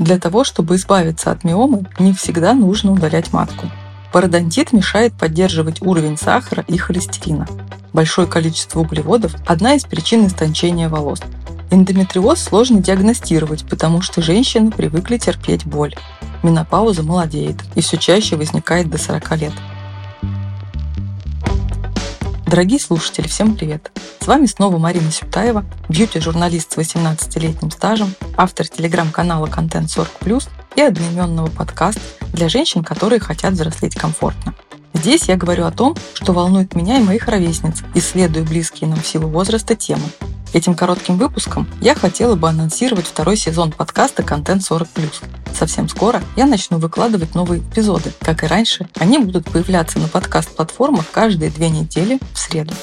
Для того, чтобы избавиться от миомы, не всегда нужно удалять матку. Пародонтит мешает поддерживать уровень сахара и холестерина. Большое количество углеводов – одна из причин истончения волос. Эндометриоз сложно диагностировать, потому что женщины привыкли терпеть боль. Менопауза молодеет и все чаще возникает до 40 лет. Дорогие слушатели, всем привет! С вами снова Марина Сютаева, бьюти-журналист с 18-летним стажем, автор телеграм-канала «Контент 40+,» и одноименного подкаста для женщин, которые хотят взрослеть комфортно. Здесь я говорю о том, что волнует меня и моих ровесниц, исследуя близкие нам в силу возраста темы. Этим коротким выпуском я хотела бы анонсировать второй сезон подкаста «Контент 40+.» Совсем скоро я начну выкладывать новые эпизоды. Как и раньше, они будут появляться на подкаст-платформах каждые две недели в среду.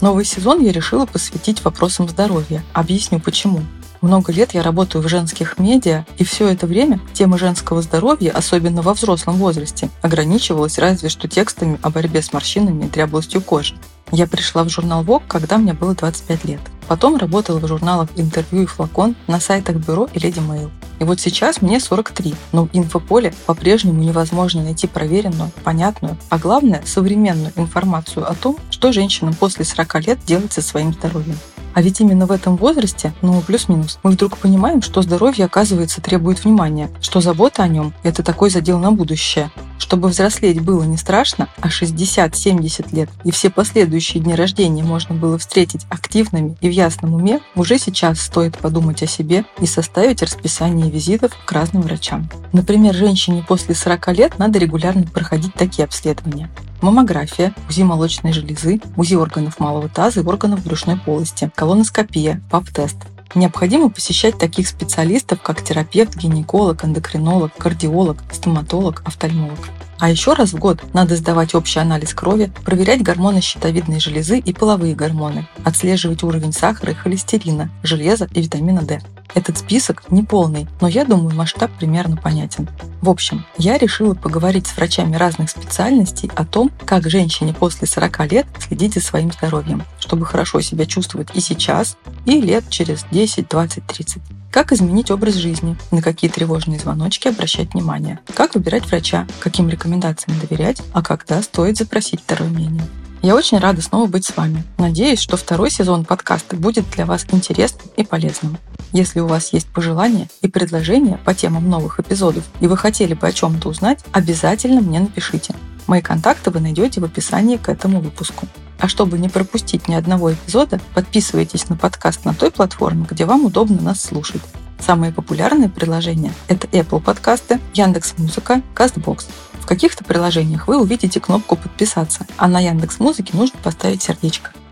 Новый сезон я решила посвятить вопросам здоровья. Объясню почему. Много лет я работаю в женских медиа, и все это время тема женского здоровья, особенно во взрослом возрасте, ограничивалась разве что текстами о борьбе с морщинами и дряблостью кожи. Я пришла в журнал Vogue, когда мне было 25 лет. Потом работала в журналах «Интервью» и «Флакон», на сайтах «Бюро» и «Леди Mail. И вот сейчас мне 43, но в инфополе по-прежнему невозможно найти проверенную, понятную, а главное, современную информацию о том, что женщинам после 40 лет делать со своим здоровьем. А ведь именно в этом возрасте, ну плюс-минус, мы вдруг понимаем, что здоровье, оказывается, требует внимания, что забота о нем – это такой задел на будущее. Чтобы взрослеть было не страшно, а 60-70 лет и все последующие дни рождения можно было встретить активными и в ясном уме, уже сейчас стоит подумать о себе и составить расписание визитов к разным врачам. Например, женщине после 40 лет надо регулярно проходить такие обследования маммография, УЗИ молочной железы, УЗИ органов малого таза и органов брюшной полости, колоноскопия, ПАП-тест. Необходимо посещать таких специалистов, как терапевт, гинеколог, эндокринолог, кардиолог, стоматолог, офтальмолог. А еще раз в год надо сдавать общий анализ крови, проверять гормоны щитовидной железы и половые гормоны, отслеживать уровень сахара и холестерина, железа и витамина D. Этот список не полный, но я думаю, масштаб примерно понятен. В общем, я решила поговорить с врачами разных специальностей о том, как женщине после 40 лет следить за своим здоровьем, чтобы хорошо себя чувствовать и сейчас, и лет через 10, 20, 30. Как изменить образ жизни, на какие тревожные звоночки обращать внимание, как выбирать врача, каким рекомендациям доверять, а когда стоит запросить второе мнение. Я очень рада снова быть с вами. Надеюсь, что второй сезон подкаста будет для вас интересным и полезным. Если у вас есть пожелания и предложения по темам новых эпизодов, и вы хотели бы о чем-то узнать, обязательно мне напишите. Мои контакты вы найдете в описании к этому выпуску. А чтобы не пропустить ни одного эпизода, подписывайтесь на подкаст на той платформе, где вам удобно нас слушать. Самые популярные приложения – это Apple подкасты, Яндекс.Музыка, Castbox. В каких-то приложениях вы увидите кнопку «Подписаться», а на Яндекс.Музыке нужно поставить сердечко –